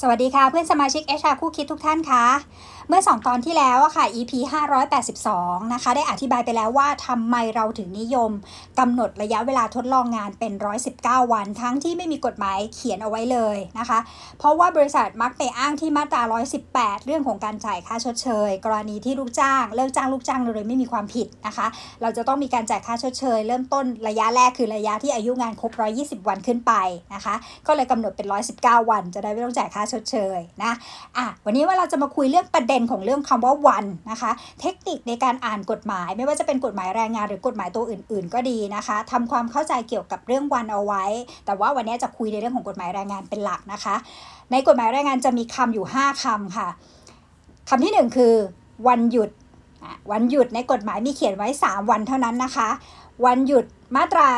สวัสดีค่ะเพื่อนสมาชิก HR คู่คิดทุกท่านคะเมื่อ 2 ตอนที่แล้วอะค่ะ EP 582 นะคะ ได้อธิบายไปแล้วว่าทำไมเราถึงนิยมกำหนดระยะเวลาทดลองงานเป็น 119 วัน ทั้งที่ไม่มีกฎหมายเขียนเอาไว้เลยนะคะ เพราะว่าบริษัทมักไปอ้างที่มาตรา 118 เรื่องของการจ่ายค่าชดเชย กรณีที่ลูกจ้าง เลิกจ้างลูกจ้างเลยไม่มีความผิดนะคะ เราจะต้องมีการจ่ายค่าชดเชย เริ่มต้นระยะแรกคือระยะที่อายุงานครบ 120 วันขึ้นไปนะคะ ก็เลยกำหนดเป็น 119 วัน จะได้ไม่ต้องจ่ายค่าชดเชยนะอะวันนี้ว่าเราจะมาคุยเรื่องประเด็นของเรื่องคำว่าวันนะคะ เทคนิคในการอ่านกฎหมาย ไม่ว่าจะเป็นกฎหมายแรงงานหรือกฎหมายตัวอื่น ๆ ก็ดีนะคะทำความเข้าใจเกี่ยวกับเรื่องวันเอาไว้ แต่ว่าวันนี้จะคุยในเรื่องของกฎหมายแรงงานเป็นหลักนะคะ ในกฎหมายแรงงานจะมีคำอยู่ 5คำค่ะคำที่ 1 คือ วันหยุดวันหยุดในกฎหมายมีเขียนไว้ 3 วันเท่านั้นนะคะ วันหยุดมาตรา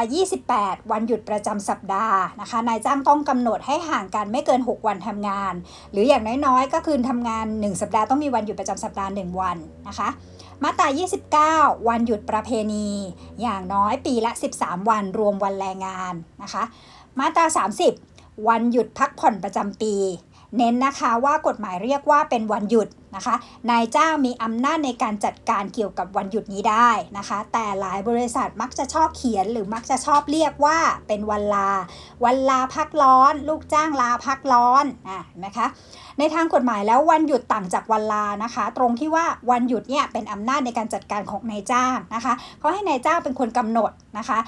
28 วันหยุดประจำสัปดาห์นะคะ นายจ้างต้องกำหนดให้ห่างกันไม่เกิน 6 วันทำงาน หรืออย่างน้อยๆ ก็คือทำงาน 1 สัปดาห์ต้องมีวันหยุดประจำสัปดาห์ 1 วันนะคะ มาตรา 29 วันหยุดประเพณี อย่างน้อยปีละ 13 วันรวมวันแรงงานนะคะ มาตรา 30 วันหยุดพักผ่อนประจำปี เน้นนะคะว่ากฎหมายเรียกว่าเป็นวันหยุด นะคะ นายจ้างมีอำนาจในการจัดการเกี่ยวกับวันหยุดนี้ได้นะคะ แต่หลายบริษัทมักจะชอบเขียนหรือมักจะชอบเรียกว่าเป็นวันลา วันลาพักร้อน ลูกจ้างลาพักร้อนอะนะคะในทางกฎหมายแล้ววันหยุดต่างจากวันลานะคะ ตรงที่ว่าวันหยุดเนี่ยเป็นอำนาจในการจัดการของนายจ้างนะคะเขาให้นายจ้างเป็นคนกำหนดนะคะ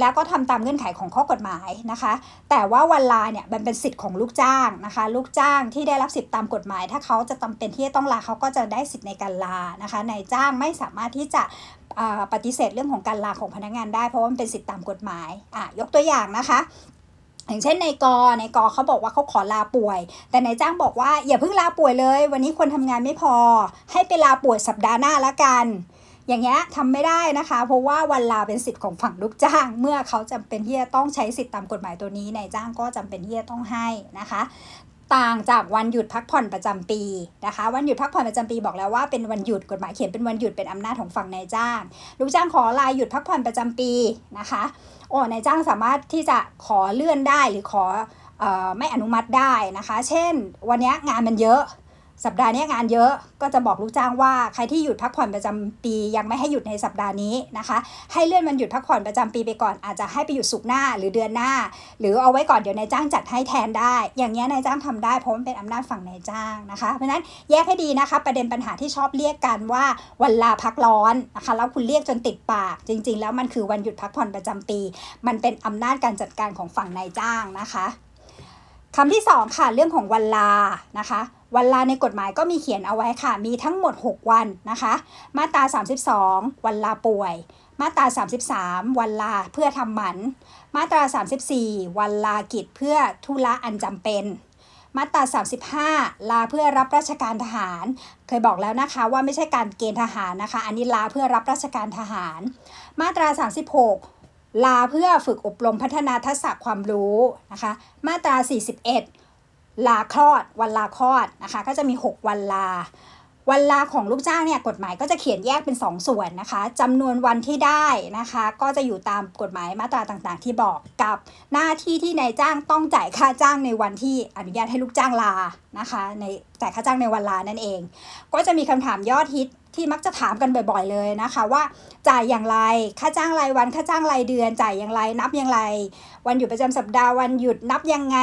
แล้วก็ทำตามเงื่อนไขของข้อกฎหมายนะคะ แต่ว่าวันลาเนี่ยมันเป็นสิทธิ์ของลูกจ้างนะคะ ลูกจ้างที่ได้รับสิทธิ์ตามกฎหมาย ถ้าเขาจะจำเป็นที่จะต้องลาเขาก็จะได้สิทธิ์ในการลานะคะนายจ้างไม่สามารถที่จะปฏิเสธเรื่องของการลาของพนักงานได้เพราะว่ามันเป็นสิทธิตามกฎหมายอะยกตัวอย่างนะคะอย่างเช่นในกอในกอเขาบอกว่าเขาขอลาป่วย แต่นายจ้างบอกว่าอย่าเพิ่งลาป่วยเลย วันนี้คนทำงานไม่พอ ให้ไปลาป่วยสัปดาห์หน้าละกัน อย่างเงี้ยทำไม่ได้นะคะ เพราะว่าวันลาเป็นสิทธิ์ของฝั่งลูกจ้าง เมื่อเขาจำเป็นที่จะต้องใช้สิทธิ์ตามกฎหมายตัวนี้นายจ้างก็จำเป็นที่จะต้องให้นะคะต่างจากวันหยุดพักผ่อนประจำปีนะคะ วันหยุดพักผ่อนประจำปีบอกแล้วว่าเป็นวันหยุดกฎหมายเขียนเป็นวันหยุดเป็นอำนาจของฝั่งนายจ้าง ลูกจ้างขอลาหยุดพักผ่อนประจำปีนะคะโอ้นายจ้างสามารถที่จะขอเลื่อนได้หรือขออไม่อนุมัติได้นะคะ เช่น วันนี้งานมันเยอะ สัปดาห์นี้งานเยอะก็จะบอกลูกจ้างว่าใครที่หยุดพักผ่อนประจำปียังไม่ให้หยุดในสัปดาห์นี้นะคะ ให้เลื่อนมันหยุดพักผ่อนประจำปีไปก่อนอาจจะให้ไปหยุดสุกหน้าหรือเดือนหน้า หรือเอาไว้ก่อนเดี๋ยวนายจ้างจัดให้แทนได้ อย่างเงี้ยนายจ้างทำได้เพราะมันเป็นอำนาจฝั่งนายจ้างนะคะ เพราะฉะนั้นแยกให้ดีนะคะ ประเด็นปัญหาที่ชอบเรียกกันว่าวันลาพักร้อนนะคะแล้วคุณเรียกจนติดปาก จริง ๆ แล้วมันคือวันหยุดพักผ่อนประจำปี มันเป็นอำนาจการจัดการของฝั่งนายจ้างนะคะคำที่ 2 ค่ะเรื่องของวันลานะคะ วันลาในกฎหมายก็มีเขียนเอาไว้ค่ะ มีทั้งหมด 6 วันนะคะ มาตรา 32 วันลาป่วย มาตรา 33 วันลาเพื่อทำหมัน มาตรา 34 วันลากิจเพื่อทุระอันจำเป็นมาตรา35 ลาเพื่อรับราชการทหาร เคยบอกแล้วนะคะว่าไม่ใช่การเกณฑ์ทหารนะคะ อันนี้ลาเพื่อรับราชการทหาร มาตรา 36 ลาเพื่อฝึกอบรมพัฒนาทักษะความรู้นะคะ มาตรา 41 ลาคลอด วันลาคลอดนะคะ ก็จะมี 6 วันลา วันลาของลูกจ้างเนี่ยกฎหมายก็จะเขียนแยกเป็น 2 ส่วนนะคะจำนวนวันที่ได้นะคะ ก็จะอยู่ตามกฎหมายมาตราต่างๆ ที่บอกกับหน้าที่ที่นายจ้างต้องจ่ายค่าจ้างในวันที่อนุญาตให้ลูกจ้างลานะคะ ในจ่ายค่าจ้างในวันลานั่นเอง ก็จะมีคำถามยอดฮิตที่มักจะถามกันบ่อยๆเลยนะคะว่าจ่ายอย่างไร ค่าจ้างรายวัน ค่าจ้างรายเดือน จ่ายอย่างไร นับอย่างไร วันหยุดประจำสัปดาห์ วันหยุดนับยังไง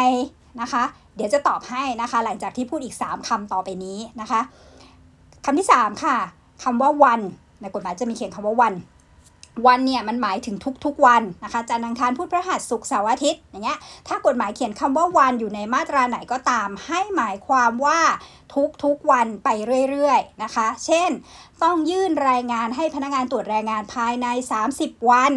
นะคะ เดี๋ยวจะตอบให้นะคะ หลังจากที่พูดอีก 3คำต่อไปนี้นะคะคำที่ 3 ค่ะคำว่าวันในกฎหมายจะมีเขียนคำว่าวัน วันเนี่ยมันหมายถึงทุกๆวันนะคะจันทร์อังคารพุธพฤหัสศุกร์เสาร์อาทิตย์อย่างเงี้ยถ้ากฎหมายเขียนคำว่าวันอยู่ในมาตราไหนก็ตาม ให้หมายความว่าทุกๆวันไปเรื่อยๆนะคะ เช่น ต้องยื่นรายงานให้พนักงานตรวจแรงงานภายใน 30 วัน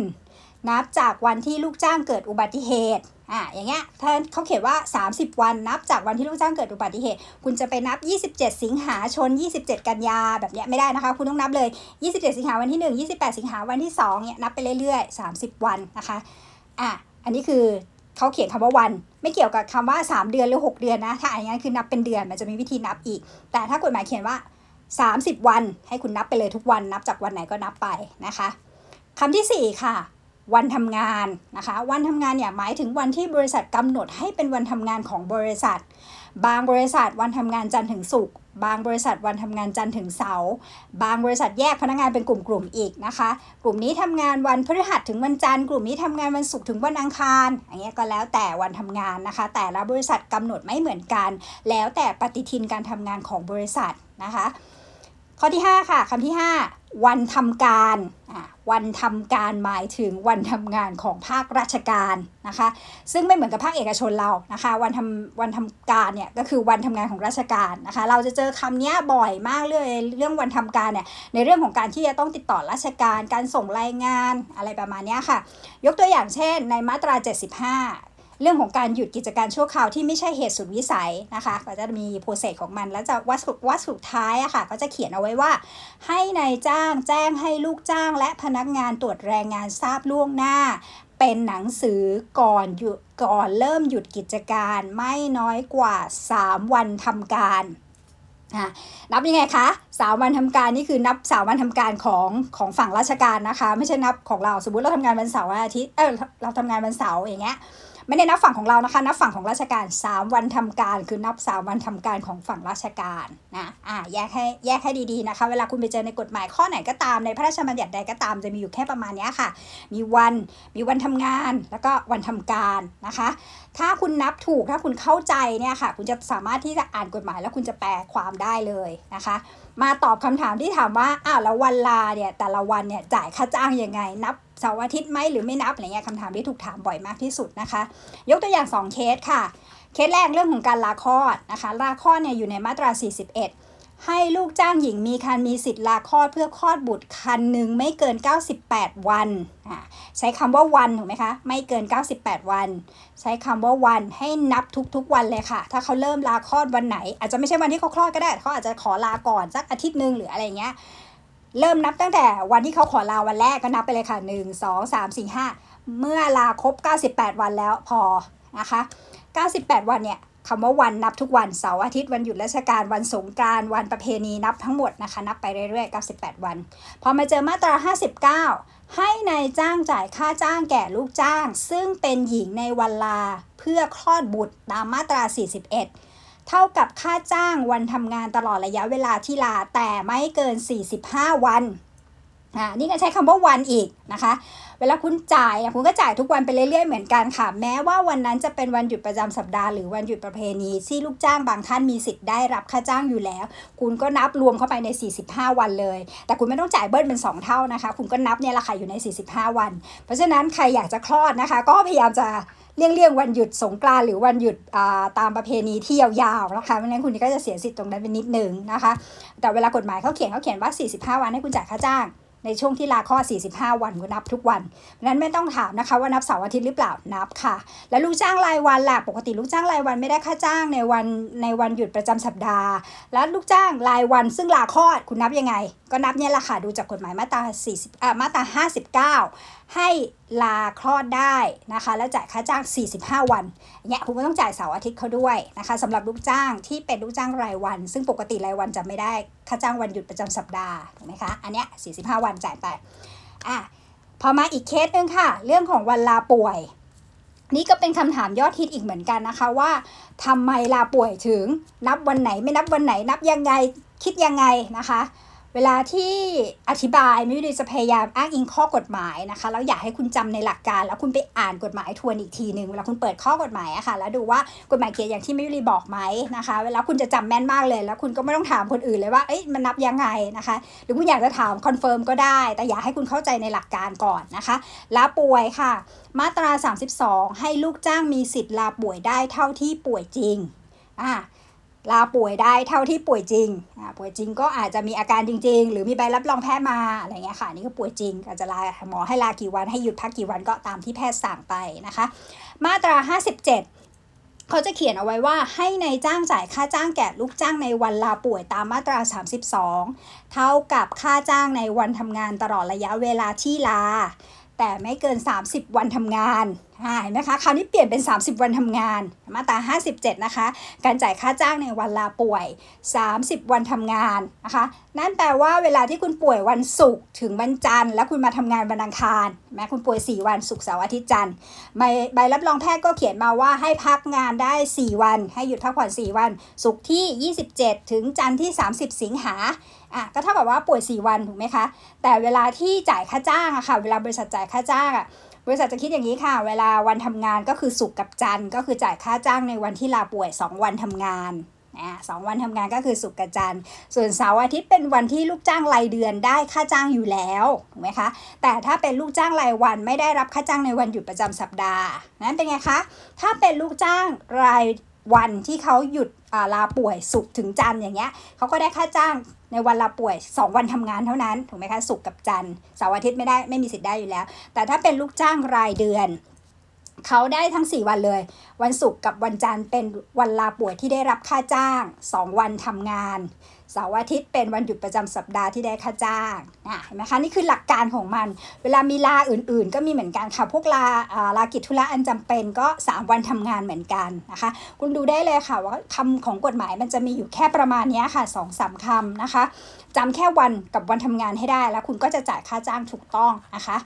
นับจากวันที่ลูกจ้างเกิดอุบัติเหตุ อ่าอย่างเงี้ยถ้าเขาเขียนว่า 30 วันนับจากวันที่ลูกจ้างเกิดอุบัติเหตุ คุณจะไปนับ 27 สิงหาชน 27 กันยาแบบเนี้ยไม่ได้นะคะ คุณต้องนับเลย 27 สิงหาวันที่ 1 28 สิงหาวันที่2เนี่ยนับไปเรื่อยๆ 30 วันนะคะอะอันนี้คือเขาเขียนคำว่าวันไม่เกี่ยวกับคำว่า 3 เดือนหรือ 6 เดือนนะ ถ้าอย่างนั้นคือนับเป็นเดือนมันจะมีวิธีนับอีก แต่ถ้ากฎหมายเขียนว่า 30 วันให้คุณนับไปเลยทุกวันนับจากวันไหนก็นับไปนะคะคำที่ 4 ค่ะ วันทำงานนะคะ วันทำงานเนี่ยหมายถึงวันที่บริษัทกำหนดให้เป็นวันทำงานของบริษัท บางบริษัทวันทำงานจันทร์ถึงศุกร์บางบริษัทวันทำงานจันทร์ถึงเสาร์บางบริษัทแยกพนักงานเป็นกลุ่มๆอีกนะคะ กลุ่มนี้ทำงานวันพฤหัสถึงวันจันทร์กลุ่มนี้ทำงานวันศุกร์ถึงวันอังคารอย่างเงี้ยก็แล้วแต่วันทำงานนะคะ แต่ละบริษัทกำหนดไม่เหมือนกัน แล้วแต่ปฏิทินการทำงานของบริษัทนะคะ ข้อที่ 5 ค่ะคำที่ 5 วันทำการวันทำการหมายถึงวันทำงานของภาคราชการนะคะ ซึ่งไม่เหมือนกับภาคเอกชนเรานะคะ วันทำวันทำการเนี่ยก็คือวันทำงานของราชการนะคะ เราจะเจอคำนี้บ่อยมากเลยเรื่องวันทำการเนี่ยในเรื่องของการที่จะต้องติดต่อราชการ การส่งรายงานอะไรประมาณนี้ค่ะ ยกตัวอย่างเช่น ในมาตรา 75 เรื่องของการหยุดกิจการชั่วคราวที่ไม่ใช่เหตุสุดวิสัยนะคะ ก็จะมีโปรเซสของมัน แล้วจะวัดสุดวัดสุดท้ายอะค่ะ ก็จะเขียนเอาไว้ว่า ให้ในายจ้างแจ้งให้ลูกจ้าง และพนักงานตรวจแรงงานทราบล่วงหน้า เป็นหนังสือก่อนหยุดก่อนเริ่มหยุดกิจการไม่น้อยกว่า 3 วันทำการนับยังไงคะสามวันทำการนี่คือนับสามวันทำการของของฝั่งราชการนะคะ ไม่ใช่นับของเราสมมติเราทำงานวันเสาร์อาทิตย์เออเราทำงานวันเสาร์อย่างเงี้ย ไม่ได้นับฝั่งของเรานะคะ นับฝั่งของราชการ 3 วันทำการ คือนับ 3 วันทำการของฝั่งราชการนะอ่าแยกให้แยกให้ดีๆนะคะ เวลาคุณไปเจอในกฎหมายข้อไหนก็ตามในพระราชบัญญัติใดก็ตามจะมีอยู่แค่ประมาณนี้ค่ะ มีวันมีวันทำงาน แล้วก็วันทำการนะคะ ถ้าคุณนับถูกถ้าคุณเข้าใจเนี่ยค่ะ คุณจะสามารถที่จะอ่านกฎหมายแล้วคุณจะแปลความได้เลยนะคะ มาตอบคำถามที่ถามว่าอ้าวแล้ววันลาเนี่ยแต่ละวันเนี่ยจ่ายค่าจ้างยังไงนับ เสาร์อาทิตย์ไหมหรือไม่นับอะไรเงี้ยคำถามที่ถูกถามบ่อยมากที่สุดนะคะ ยกตัวอย่าง 2 เคสค่ะ เคสแรกเรื่องของการลาคลอดนะคะ ลาคลอดเนี่ยอยู่ในมาตรา 41 ให้ลูกจ้างหญิงมีคันมีสิทธิ์ลาคลอดเพื่อคลอดบุตรคันหนึ่งไม่เกิน 98 วัน ใช้คำว่าวันถูกไหมคะ ไม่เกิน 98 วัน ใช้คำว่าวันให้นับทุกๆวันเลยค่ะ ถ้าเขาเริ่มลาคลอดวันไหน อาจจะไม่ใช่วันที่เขาคลอดก็ได้เขาอาจจะขอลาก่อนสักอาทิตย์หนึ่งหรืออะไรเงี้ย เริ่มนับตั้งแต่วันที่เขาขอลาวันแรกก็นับไปเลยค่ะ 1 2 3 4 5 เมื่อลาครบ 98 วันแล้วพอนะคะ 98 วันเนี่ยคำว่าวันนับทุกวันเสาร์อาทิตย์วันหยุดราชการวันสงการวันประเพณีนับทั้งหมดนะคะ นับไปเรื่อยๆ 98 วัน พอมาเจอมาตรา 59 ให้ในายจ้างจ่ายค่าจ้างแก่ลูกจ้าง ซึ่งเป็นหญิงในวันลาเพื่อคลอดบุตรตามมาตรา 41 เท่ากับค่าจ้างวันทำงานตลอดระยะเวลาที่ลาแต่ไม่เกิน 45 วัน อ่านี่ก็ใช้คำว่าวันอีกนะคะ เวลาคุณจ่ายคุณก็จ่ายทุกวันไปเรื่อยๆเหมือนกันค่ะ แม้ว่าวันนั้นจะเป็นวันหยุดประจำสัปดาห์หรือวันหยุดประเพณีที่ลูกจ้างบางท่านมีสิทธิ์ได้รับค่าจ้างอยู่แล้ว คุณก็นับรวมเข้าไปใน 45 วันเลย แต่คุณไม่ต้องจ่ายเบิ้ลเป็น 2 เท่านะคะ คุณก็นับเนี่ยราคาอยู่ใน 45 วัน เพราะฉะนั้นใครอยากจะคลอดนะคะ ก็พยายามจะเลี่ยงเลี่ยงวันหยุดสงกรานหรือวันหยุดตามประเพณีที่ยาวๆนะคะเพราะนั้นคุณก็จะเสียสิทธิ์ตรงนั้นเป็นนิดนึงนะคะ แต่เวลากฎหมายเขาเขียนเขาเขียนว่า 45 วันให้คุณจ่ายค่าจ้าง ในช่วงที่ลาข้อ 45 วันก็นับทุกวันนั้นไม่ต้องถามนะคะว่านับเสาร์อาทิตย์หรือเปล่านับค่ะ แล้วลูกจ้างรายวันล่ะปกติลูกจ้างรายวันไม่ได้ค่าจ้างในวันในวันหยุดประจำสัปดาห์ แล้วลูกจ้างรายวันซึ่งลาคลอดคุณนับยังไง ก็นับเนี่ยละค่ะดูจากกฎหมายมาตรา40อ่ามาตรา59 ให้ลาคลอดได้นะคะ แล้วจ่ายค่าจ้าง 45 วันเนี่ยคุณก็ต้องจ่ายเสาร์อาทิตย์เขาด้วยนะคะสำหรับลูกจ้างที่เป็นลูกจ้างรายวัน ซึ่งปกติรายวันจะไม่ได้ค่าจ้างวันหยุดประจำสัปดาห์ถูกไหมคะอันเนี้ย45 วันจ่ายไปอะพอมาอีกเคสหนึ่งค่ะ เรื่องของวันลาป่วย นี่ก็เป็นคำถามยอดฮิตอีกเหมือนกันนะคะว่าทำไมลาป่วยถึงนับวันไหนไม่นับวันไหนนับยังไงคิดยังไงนะคะ เวลาที่อธิบายไม่ได้จะพยายามอ้างอิงข้อกฎหมายนะคะแล้วอยากให้คุณจำในหลักการ แล้วคุณไปอ่านกฎหมายทวนอีกทีหนึ่งเวลาคุณเปิดข้อกฎหมายอะค่ะแล้วดูว่ากฎหมายเขียนอย่างที่ไม่ได้บอกไหมนะคะเวลาคุณจะจำแม่นมากเลย แล้วคุณก็ไม่ต้องถามคนอื่นเลยว่าเอ๊ะมันนับยังไงนะคะ หรือคุณอยากจะถาม confirm ก็ได้ แต่อยากให้คุณเข้าใจในหลักการก่อนนะคะลาป่วยค่ะ มาตรา 32 ให้ลูกจ้างมีสิทธิ์ลาป่วยได้เท่าที่ป่วยจริงอ่า ลาป่วยได้เท่าที่ป่วยจริงป่วยจริงก็อาจจะมีอาการจริง ๆ หรือมีใบรับรองแพทย์มาอะไรเงี้ยค่ะนี่ก็ป่วยจริงอาจจะลาหมอให้ลากี่วันให้หยุดพักกี่วันก็ตามที่แพทย์สั่งไปนะคะ มาตรา 57เขาจะเขียนเอาไว้ว่าให้ในายจ้างจ่ายค่าจ้างแก่ลูกจ้างในวันลาป่วยตามมาตรา 32 เท่ากับค่าจ้างในวันทำงานตลอดระยะเวลาที่ลา แต่ไม่เกิน 30 วันทำงานอ่าเห็นไหมคะคราวนี้เปลี่ยนเป็น 30 วันทำงาน มาตรา 57 นะคะ การจ่ายค่าจ้างในวันลาป่วย 30 วันทำงานนะคะ นั่นแปลว่าเวลาที่คุณป่วยวันศุกร์ถึงวันจันทร์แล้วคุณมาทำงานวันอังคารแม้คุณป่วย 4 วันศุกร์เสาร์อาทิตย์จันทร์ใบใบรับรองแพทย์ก็เขียนมาว่าให้พักงานได้ 4 วัน ให้หยุดพักผ่อน 4 วันศุกร์ที่ 27 ถึงจันทร์ที่ 30 สิงหา อะก็เท่ากับว่าป่วย 4 วันถูกไหมคะ แต่เวลาที่จ่ายค่าจ้างอะค่ะ เวลาบริษัทจ่ายค่าจ้างอะบริษัทจะคิดอย่างนี้ค่ะ เวลาวันทำงานก็คือศุกกับจันทร์ก็คือจ่ายค่าจ้างในวันที่ลาป่วย 2 วันทำงานอ่าสองวันทำงานก็คือศุกกับจันทร์ส่วนเสาร์อาทิตย์เป็นวันที่ลูกจ้างรายเดือนได้ค่าจ้างอยู่แล้วถูกไหมคะแต่ถ้าเป็นลูกจ้างรายวันไม่ได้รับค่าจ้างในวันหยุดประจำสัปดาห์นั้นเป็นไงคะถ้าเป็นลูกจ้างราย วันที่เขาหยุดาลาป่วยสุกถึงจันทร์อย่างเงี้ยเขาก็ได้ค่าจ้างในวันลาป่วย 2 วันทำงานเท่านั้นถูกไหมคะสุกกับจันทร์เสาร์อาทิตย์ไม่ได้ไม่มีสิทธิ์ได้อยู่แล้ว แต่ถ้าเป็นลูกจ้างรายเดือนเขาได้ทั้ง 4 วันเลย วันศุกร์กับวันจันทร์เป็นวันลาป่วยที่ได้รับค่าจ้าง 2 วันทำงาน เสาร์อาทิตย์เป็นวันหยุดประจำสัปดาห์ที่ได้ค่าจ้างนะเห็นไหมคะนี่คือหลักการของมัน เวลามีลาอื่นๆ ก็มีเหมือนกันค่ะ พวกลาอ่าลากิจธุระอันจำเป็นก็ 3 วันทำงานเหมือนกันนะคะ คุณดูได้เลยค่ะว่าคำของกฎหมายมันจะมีอยู่แค่ประมาณนี้ค่ะ2อสามคำนะคะจำแค่วันกับวันทำงานให้ได้ แล้วคุณก็จะจ่ายค่าจ้างถูกต้องนะคะ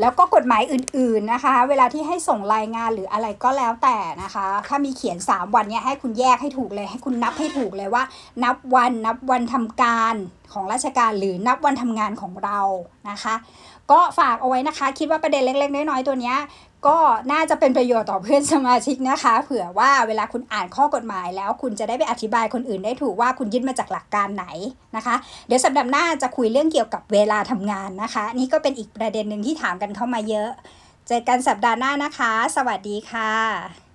แล้วก็กฎหมายอื่นๆนะคะ เวลาที่ให้ส่งรายงานหรืออะไรก็แล้วแต่นะคะ ถ้ามีเขียน 3 วันเนี้ยให้คุณแยกให้ถูกเลย ให้คุณนับให้ถูกเลยว่า นับวันนับวันทำการของราชการหรือนับวันทำงานของเรานะคะ ก็ฝากเอาไว้นะคะ คิดว่าประเด็นเล็ก ๆ น้อยๆตัวนี้ก็น่าจะเป็นประโยชน์ต่อเพื่อนสมาชิกนะคะ เผื่อว่าเวลาคุณอ่านข้อกฎหมายแล้วคุณจะได้ไปอธิบายคนอื่นได้ถูกว่าคุณยึดมาจากหลักการไหนนะคะ เดี๋ยวสัปดาห์หน้าจะคุยเรื่องเกี่ยวกับเวลาทำงานนะคะ นี่ก็เป็นอีกประเด็นหนึ่งที่ถามกันเข้ามาเยอะ เจอกันสัปดาห์หน้านะคะ สวัสดีค่ะ